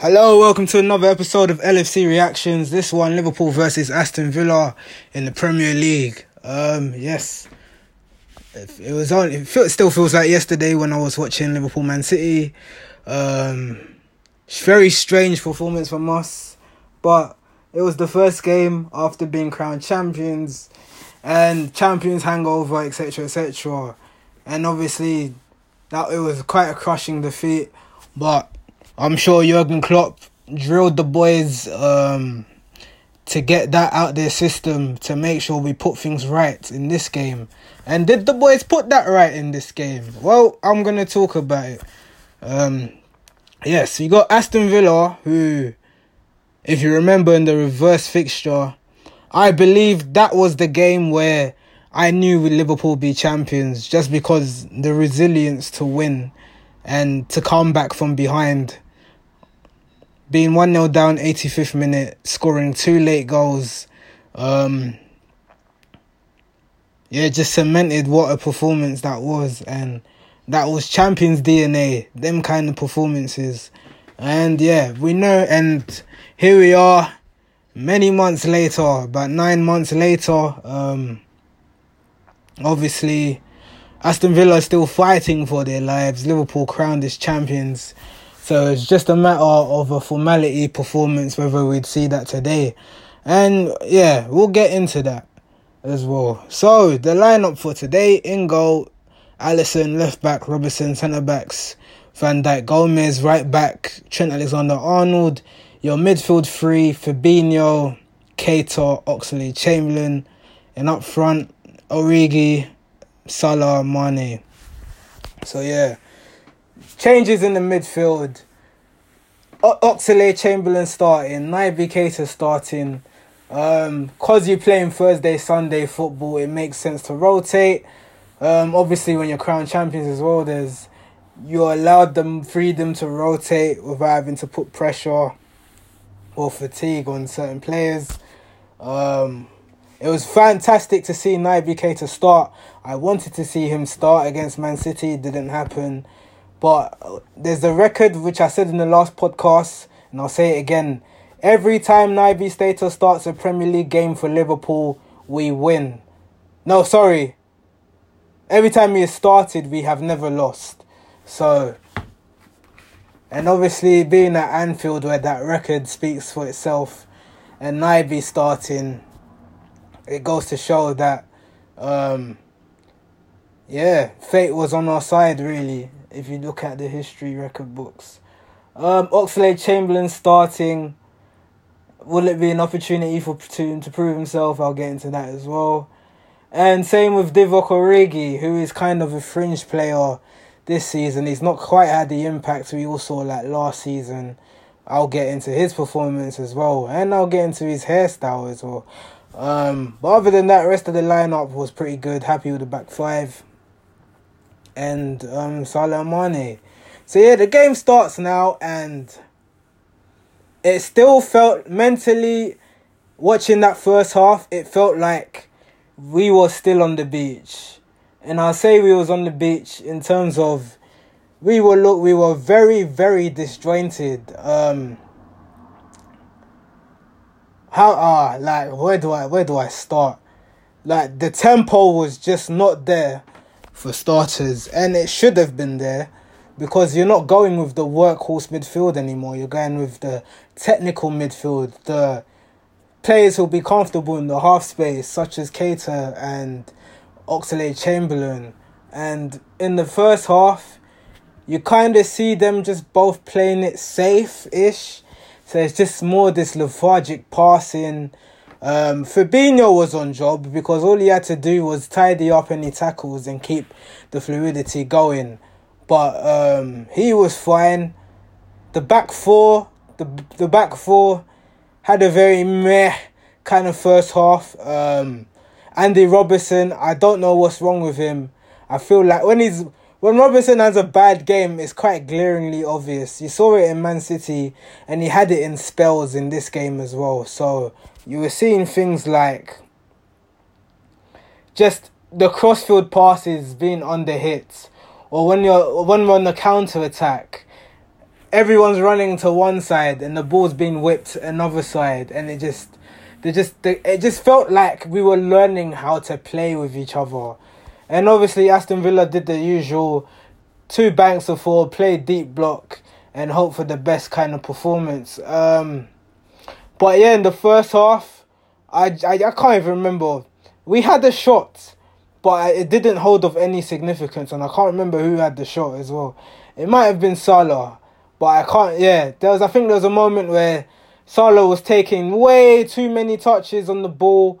Hello, welcome to another episode of LFC Reactions. This one, Liverpool versus Aston Villa in the Premier League. Um, yes, it, was on. It still feels like yesterday when I was watching Liverpool Man City. Um, very strange performance from us, but it was the first game after being crowned champions, and champions hangover, etc., etc. And obviously, that it was quite a crushing defeat, but I'm sure Jurgen Klopp drilled the boys um, to get that out their system to make sure we put things right in this game. And did the boys put that right in this game? Well, I'm gonna talk about it. Um, yes, you got Aston Villa, who, if you remember in the reverse fixture, I believe that was the game where I knew Liverpool be champions just because the resilience to win and to come back from behind being 1 0 down, 85th minute, scoring two late goals. Um, yeah, just cemented what a performance that was. And that was Champions DNA, them kind of performances. And yeah, we know, and here we are, many months later, about nine months later. Um, obviously, Aston Villa are still fighting for their lives. Liverpool crowned as champions. So it's just a matter of a formality performance whether we'd see that today. And yeah, we'll get into that as well. So the lineup for today in goal, Alisson left back, Robertson centre backs, Van Dijk, Gomez right back, Trent Alexander Arnold. Your midfield three, Fabinho, Keita, Oxlade, Chamberlain, and up front, Origi, Salah, Mane. So yeah. Changes in the midfield. O- Oxlade Chamberlain starting, Naby Keita starting. Um, cause you're playing Thursday, Sunday football, it makes sense to rotate. Um, obviously when you're crown champions as well, there's you're allowed them freedom to rotate without having to put pressure or fatigue on certain players. Um, it was fantastic to see Naby Keita start. I wanted to see him start against Man City. It didn't happen. But there's a record which I said in the last podcast, and I'll say it again. Every time Naby Keita starts a Premier League game for Liverpool, we win. No, sorry. Every time he has started, we have never lost. So, and obviously being at Anfield where that record speaks for itself, and Naby starting, it goes to show that, um, yeah, fate was on our side really if you look at the history record books. Um, Chamberlain starting. Will it be an opportunity for to to prove himself? I'll get into that as well. And same with Divock Origi, who is kind of a fringe player this season. He's not quite had the impact we all saw like last season. I'll get into his performance as well, and I'll get into his hairstyle as well. Um, but other than that, rest of the lineup was pretty good. Happy with the back five and um, Salah Mane. So yeah, the game starts now, and it still felt mentally watching that first half. It felt like we were still on the beach, and I'll say we was on the beach in terms of we were look we were very very disjointed. Um, how ah like where do I where do I start? Like the tempo was just not there for starters, and it should have been there because you're not going with the workhorse midfield anymore. You're going with the technical midfield, the players who'll be comfortable in the half space, such as Keita and Oxlade Chamberlain. And in the first half, you kind of see them just both playing it safe ish. So it's just more this lethargic passing um, Fabinho was on job because all he had to do was tidy up any tackles and keep the fluidity going. But um, he was fine. The back four, the the back four, had a very meh kind of first half. Um, Andy Robertson, I don't know what's wrong with him. I feel like when he's when Robertson has a bad game, it's quite glaringly obvious. You saw it in Man City, and he had it in spells in this game as well. So you were seeing things like just the crossfield passes being under hits, or when you're when we're on the counter attack, everyone's running to one side and the ball's being whipped another side, and it just, they just, it just felt like we were learning how to play with each other, and obviously Aston Villa did the usual, two banks of four, play deep block, and hope for the best kind of performance. Um, but yeah, in the first half, I, I, I can't even remember. We had a shot, but it didn't hold of any significance, and I can't remember who had the shot as well. It might have been Salah, but I can't. Yeah, there was. I think there was a moment where Salah was taking way too many touches on the ball.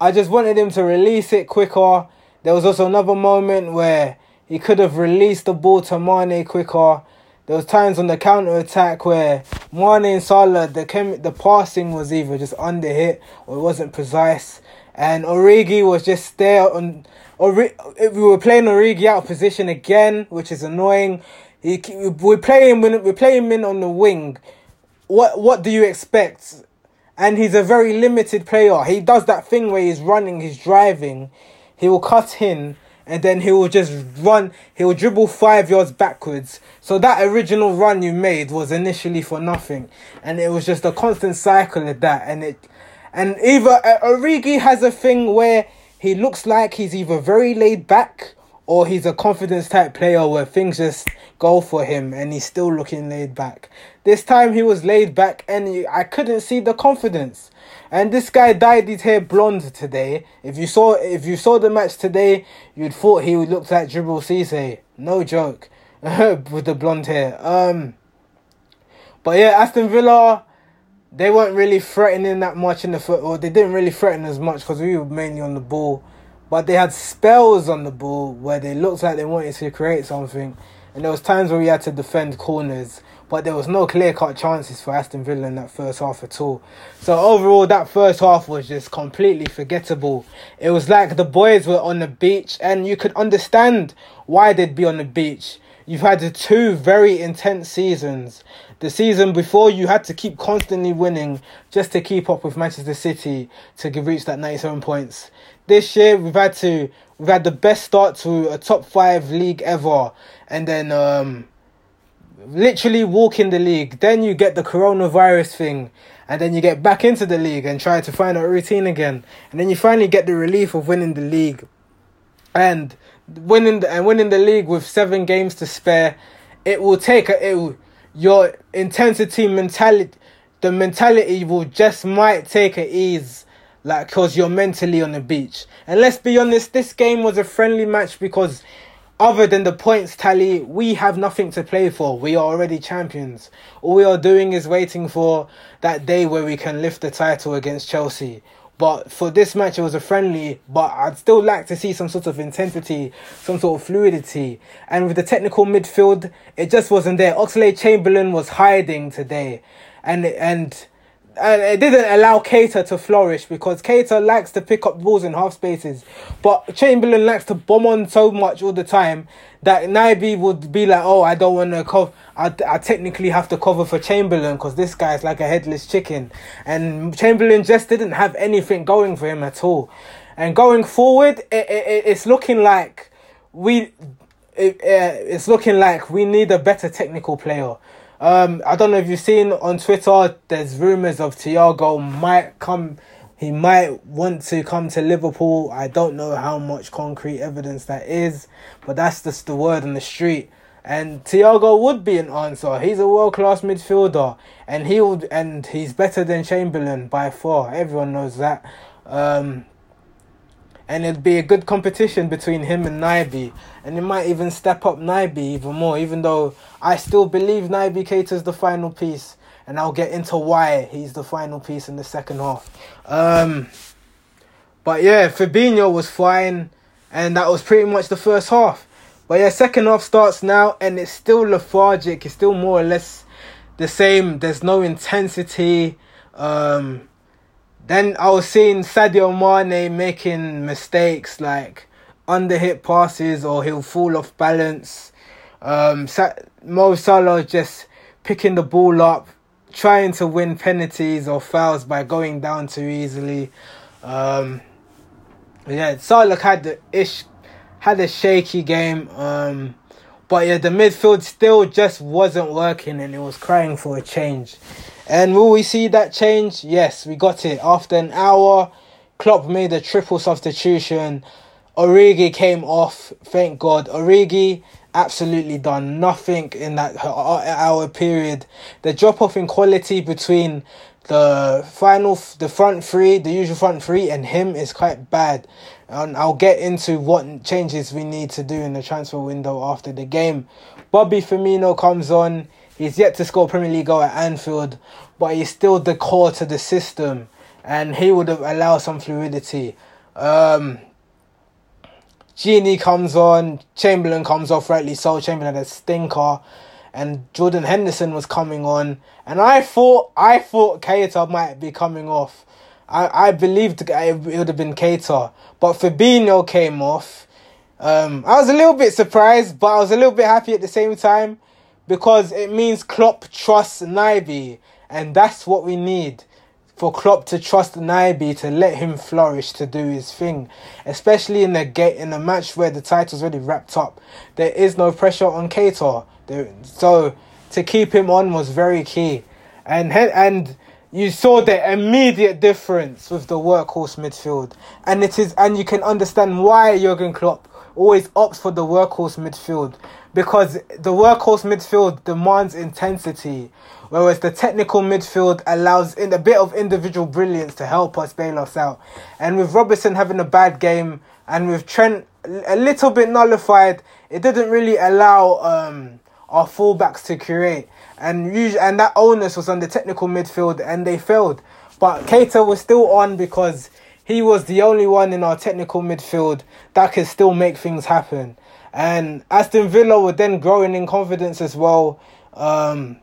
I just wanted him to release it quicker. There was also another moment where he could have released the ball to Mane quicker. There was times on the counter attack where Mane and Salah, the chem- the passing was either just under hit or it wasn't precise, and Origi was just there on. Ori- we were playing Origi out of position again, which is annoying. He, we're playing we're playing him in on the wing. What what do you expect? And he's a very limited player. He does that thing where he's running, he's driving. He will cut in and then he will just run he will dribble five yards backwards so that original run you made was initially for nothing and it was just a constant cycle of that and it and either uh, Origi has a thing where he looks like he's either very laid back or he's a confidence type player where things just go for him and he's still looking laid back. This time he was laid back and I couldn't see the confidence. And this guy dyed his hair blonde today. If you saw if you saw the match today, you'd thought he looked like Djibril Cisse. No joke. With the blonde hair. Um But yeah, Aston Villa they weren't really threatening that much in the foot or they didn't really threaten as much because we were mainly on the ball. But they had spells on the ball where they looked like they wanted to create something. And there was times where we had to defend corners but there was no clear cut chances for Aston Villa in that first half at all. So overall, that first half was just completely forgettable. It was like the boys were on the beach, and you could understand why they'd be on the beach. You've had the two very intense seasons. The season before, you had to keep constantly winning just to keep up with Manchester City to reach that 97 points. This year, we've had to we've had the best start to a top five league ever, and then um, literally walk in the league. Then you get the coronavirus thing, and then you get back into the league and try to find a routine again, and then you finally get the relief of winning the league, and winning the, and winning the league with seven games to spare. It will take a, it will, your intensity mentality. The mentality will just might take a ease like because you're mentally on the beach. And let's be honest, this game was a friendly match because other than the points tally, we have nothing to play for. We are already champions. All we are doing is waiting for that day where we can lift the title against Chelsea. But for this match, it was a friendly, but I'd still like to see some sort of intensity, some sort of fluidity. And with the technical midfield, it just wasn't there. Oxlade Chamberlain was hiding today. And, and and it didn't allow Keita to flourish because Keita likes to pick up balls in half spaces, but Chamberlain likes to bomb on so much all the time that Naby would be like, "Oh, I don't want to cover. I, I technically have to cover for Chamberlain because this guy is like a headless chicken." And Chamberlain just didn't have anything going for him at all. And going forward, it, it, it's looking like we, it, it's looking like we need a better technical player. Um, I don't know if you've seen on Twitter. There's rumors of Thiago might come. He might want to come to Liverpool. I don't know how much concrete evidence that is, but that's just the word on the street. And Thiago would be an answer. He's a world class midfielder, and he would, and he's better than Chamberlain by far. Everyone knows that. Um, and it'd be a good competition between him and Naby, and it might even step up Naby even more. Even though I still believe Naby Keita's the final piece, and I'll get into why he's the final piece in the second half. Um, but yeah, Fabinho was fine, and that was pretty much the first half. But yeah, second half starts now, and it's still lethargic. It's still more or less the same. There's no intensity. Um, then I was seeing Sadio Mane making mistakes like under hit passes or he'll fall off balance. Um, Sa- Mo Salah just picking the ball up, trying to win penalties or fouls by going down too easily. Um, yeah, Salah had the ish, had a shaky game. Um, But yeah, the midfield still just wasn't working and it was crying for a change. And will we see that change? Yes, we got it. After an hour, Klopp made a triple substitution. Origi came off, thank God. Origi absolutely done nothing in that uh, hour period. The drop off in quality between the final, the front three, the usual front three, and him is quite bad. And I'll get into what changes we need to do in the transfer window after the game. Bobby Firmino comes on. He's yet to score Premier League goal at Anfield, but he's still the core to the system, and he would have allowed some fluidity. Um, Gini comes on, Chamberlain comes off, rightly so. Chamberlain had a stinker, and Jordan Henderson was coming on, and I thought I thought Keita might be coming off. I, I believed it would have been Keita, but Fabinho came off. Um, I was a little bit surprised, but I was a little bit happy at the same time because it means Klopp trusts Naby, and that's what we need for Klopp to trust Naby to let him flourish to do his thing, especially in the gate in a match where the title's already wrapped up. There is no pressure on there, so to keep him on was very key, and and you saw the immediate difference with the workhorse midfield, and it is and you can understand why Jurgen Klopp always opts for the workhorse midfield because the workhorse midfield demands intensity, whereas the technical midfield allows in a bit of individual brilliance to help us bail us out. And with Robertson having a bad game and with Trent a little bit nullified, it didn't really allow um, our fullbacks to create. And usually, and that onus was on the technical midfield, and they failed. But Keita was still on because he was the only one in our technical midfield that could still make things happen. And Aston Villa were then growing in confidence as well. Um,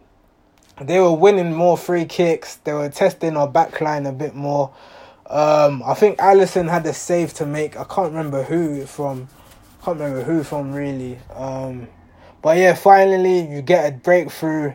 they were winning more free kicks. They were testing our backline a bit more. Um, I think Alisson had a save to make. I can't remember who from. Can't remember who from really. Um, but yeah, finally you get a breakthrough.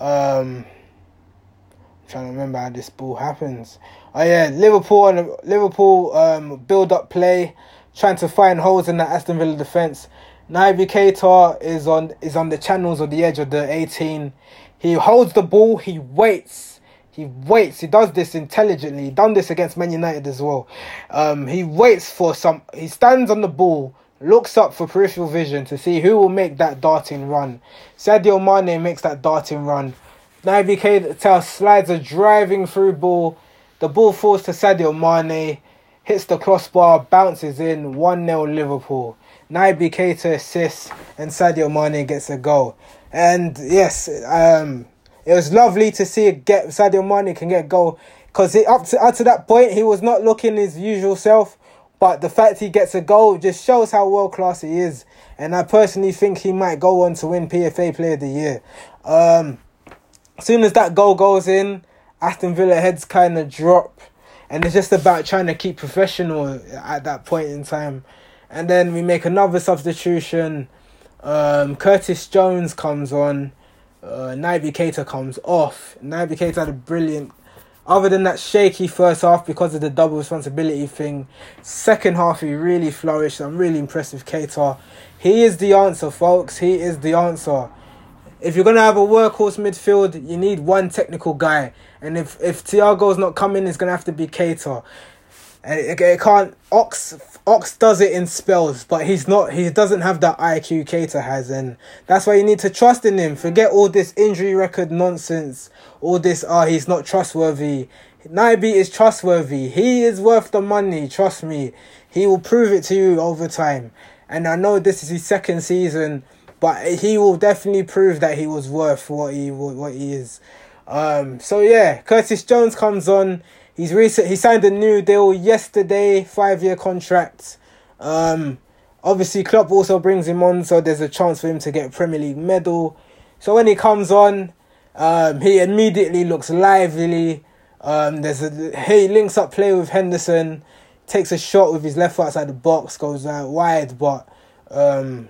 Um, I'm trying to remember how this ball happens. Oh yeah, Liverpool and Liverpool um, build up play trying to find holes in the Aston Villa defense. Naby Keita is on is on the channels or the edge of the 18. He holds the ball, he waits. He waits. He does this intelligently. He done this against Man United as well. Um, he waits for some. He stands on the ball, looks up for peripheral vision to see who will make that darting run. Sadio Mane makes that darting run. Naby Keita slides a driving through ball. The ball falls to Sadio Mane hits the crossbar, bounces in, 1 0 Liverpool. Naby Keita assists, and Sadio Mane gets a goal. And yes, um, it was lovely to see get Sadio Mane can get a goal because up to up to that point he was not looking his usual self. But the fact he gets a goal just shows how world class he is, and I personally think he might go on to win PFA Player of the Year. Um, as soon as that goal goes in, Aston Villa heads kind of drop and it's just about trying to keep professional at that point in time. And then we make another substitution. Um, Curtis Jones comes on. Uh, Naby Keita comes off. Naby Keita had a brilliant. Other than that shaky first half because of the double responsibility thing, second half he really flourished. I'm really impressed with Keita. He is the answer, folks. He is the answer. If you're gonna have a workhorse midfield, you need one technical guy. And if if Thiago's not coming, it's gonna have to be Keita. And it, it can't. Ox Ox does it in spells, but he's not. He doesn't have that IQ Keita has, and that's why you need to trust in him. Forget all this injury record nonsense. All this. Ah, he's not trustworthy. Naby is trustworthy. He is worth the money. Trust me. He will prove it to you over time. And I know this is his second season but he will definitely prove that he was worth what he what he is. Um, so yeah, Curtis Jones comes on. He's recent. He signed a new deal yesterday, five year contract. Um, obviously, Klopp also brings him on, so there's a chance for him to get Premier League medal. So when he comes on, um, he immediately looks lively. Um, there's a he links up play with Henderson, takes a shot with his left foot outside the box, goes out wide, but um,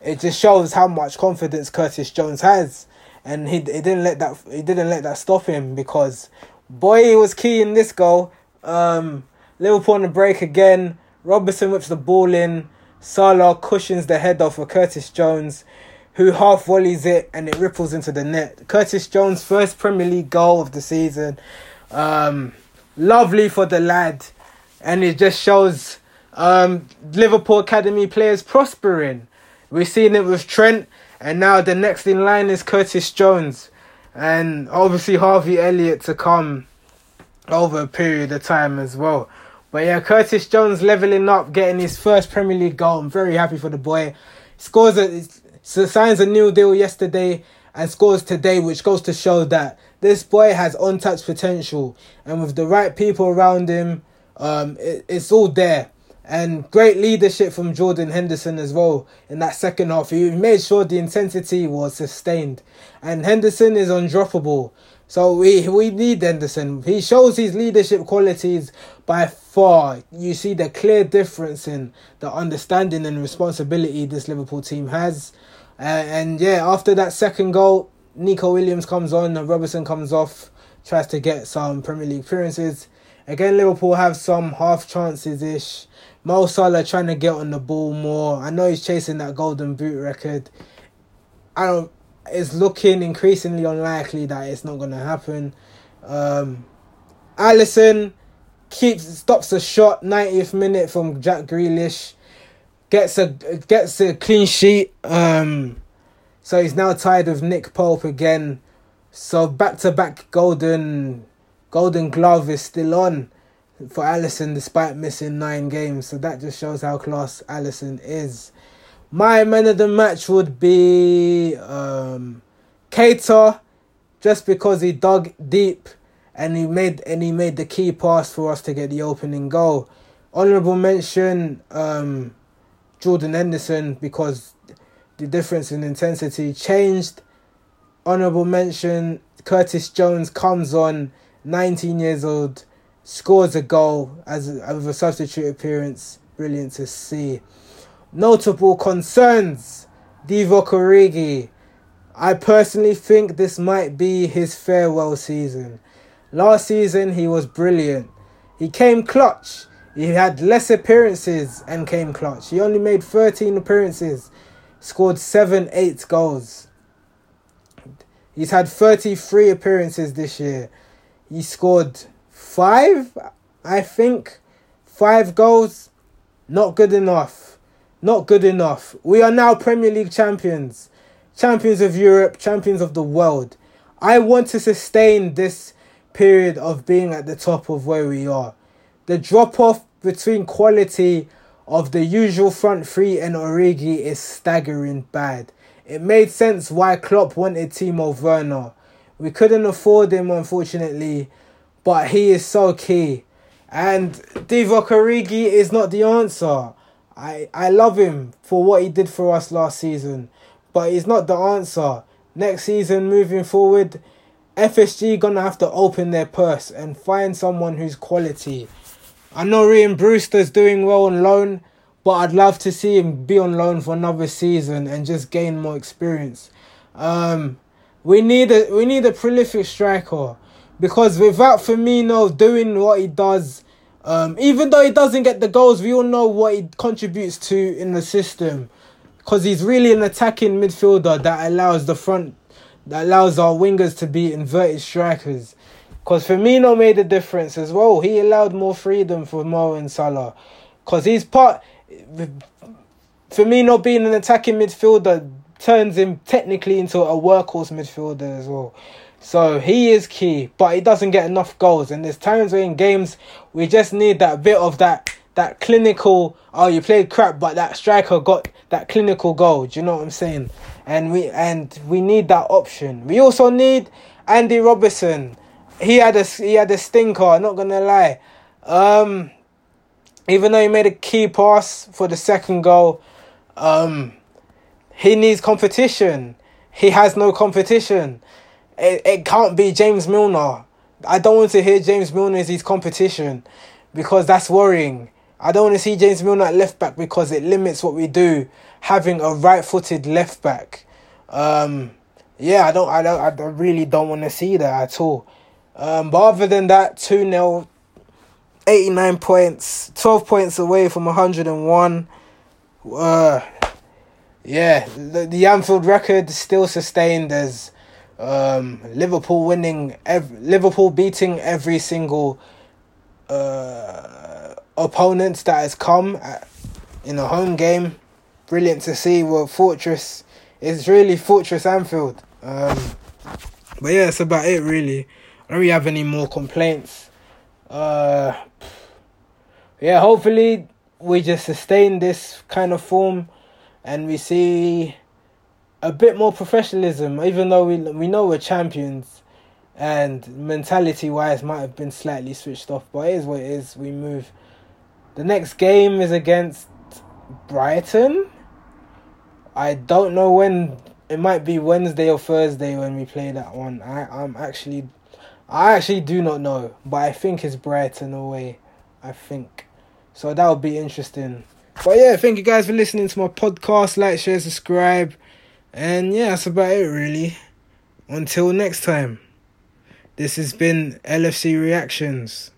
it just shows how much confidence Curtis Jones has, and he he didn't let that he didn't let that stop him because boy was key in this goal. Um, Liverpool on the break again. Robertson whips the ball in. Salah cushions the head off of Curtis Jones, who half volleys it and it ripples into the net. Curtis Jones' first Premier League goal of the season. Um, lovely for the lad, and it just shows um, Liverpool Academy players prospering. We've seen it with Trent, and now the next in line is Curtis Jones, and obviously Harvey Elliott to come over a period of time as well. But yeah, Curtis Jones leveling up, getting his first Premier League goal. I'm very happy for the boy. Scores a signs a new deal yesterday and scores today, which goes to show that this boy has untapped potential, and with the right people around him, um, it, it's all there. And great leadership from Jordan Henderson as well in that second half. He made sure the intensity was sustained. And Henderson is undroppable. So we we need Henderson. He shows his leadership qualities by far. You see the clear difference in the understanding and responsibility this Liverpool team has. Uh, and yeah, after that second goal, Neco Williams comes on and Robertson comes off, tries to get some Premier League appearances. Again, Liverpool have some half chances ish. Mo Salah trying to get on the ball more. I know he's chasing that golden boot record. I don't. It's looking increasingly unlikely that it's not going to happen. Um, Alisson keeps stops a shot 90th minute from Jack Grealish gets a gets a clean sheet. Um, so he's now tied with Nick Pope again. So back to back golden golden glove is still on for Alisson despite missing nine games. So that just shows how class Alisson is. My man of the match would be um Keita, just because he dug deep and he made and he made the key pass for us to get the opening goal. Honorable mention, um, Jordan Henderson because the difference in intensity changed. Honorable mention Curtis Jones comes on, 19 years old, scores a goal as a, a substitute appearance. Brilliant to see. Notable concerns Divock Origi. I personally think this might be his farewell season. Last season he was brilliant. He came clutch he had less appearances and came clutch. He only made 13 appearances, scored 7 8 goals. He's had 33 appearances this year. He scored 5, I think. 5 goals. Not good enough. Not good enough. We are now Premier League champions, champions of Europe, champions of the world. I want to sustain this period of being at the top of where we are. The drop off between quality of the usual front three and Origi is staggering bad. It made sense why Klopp wanted Timo Werner. We couldn't afford him, unfortunately, but he is so key. And Divock Origi is not the answer. I, I love him for what he did for us last season, but he's not the answer. Next season, moving forward, FSG gonna have to open their purse and find someone who's quality. I know Rhian Brewster's doing well on loan, but I'd love to see him be on loan for another season and just gain more experience. Um, we need a we need a prolific striker because without Firmino doing what he does, um, even though he doesn't get the goals, we all know what he contributes to in the system. Because he's really an attacking midfielder that allows the front, that allows our wingers to be inverted strikers. Because Firmino made a difference as well. He allowed more freedom for Mo and Salah. Because he's part. Firmino being an attacking midfielder turns him technically into a workhorse midfielder as well. So he is key, but he doesn't get enough goals. And there's times in games we just need that bit of that that clinical. Oh, you played crap, but that striker got that clinical goal. Do you know what I'm saying? And we and we need that option. We also need Andy Robertson he had a he had a stinker. Not gonna lie. Um, even though he made a key pass for the second goal, um, he needs competition. He has no competition. It it can't be James Milner. I don't want to hear James Milner his competition because that's worrying. I don't want to see James Milner at left back because it limits what we do having a right footed left back. Um, yeah, I don't, I don't, I really don't want to see that at all. Um, but other than that, 2 0, 89 points, 12 points away from 101. uh, yeah, the, the Anfield record still sustained as um, Liverpool winning, ev- Liverpool beating every single uh, opponent that has come at, in a home game. Brilliant to see. Well, Fortress is really Fortress Anfield. Um, but yeah, that's about it really. I don't really have any more complaints. Uh, yeah, hopefully we just sustain this kind of form and we see a bit more professionalism, even though we we know we're champions and mentality wise might have been slightly switched off, but it is what it is. We move. The next game is against Brighton. I don't know when it might be Wednesday or Thursday when we play that one. I, I'm actually I actually do not know, but I think it's Brighton away. I think. So that would be interesting. But yeah, thank you guys for listening to my podcast. Like, share, subscribe. And yeah, that's about it really. Until next time. This has been LFC Reactions.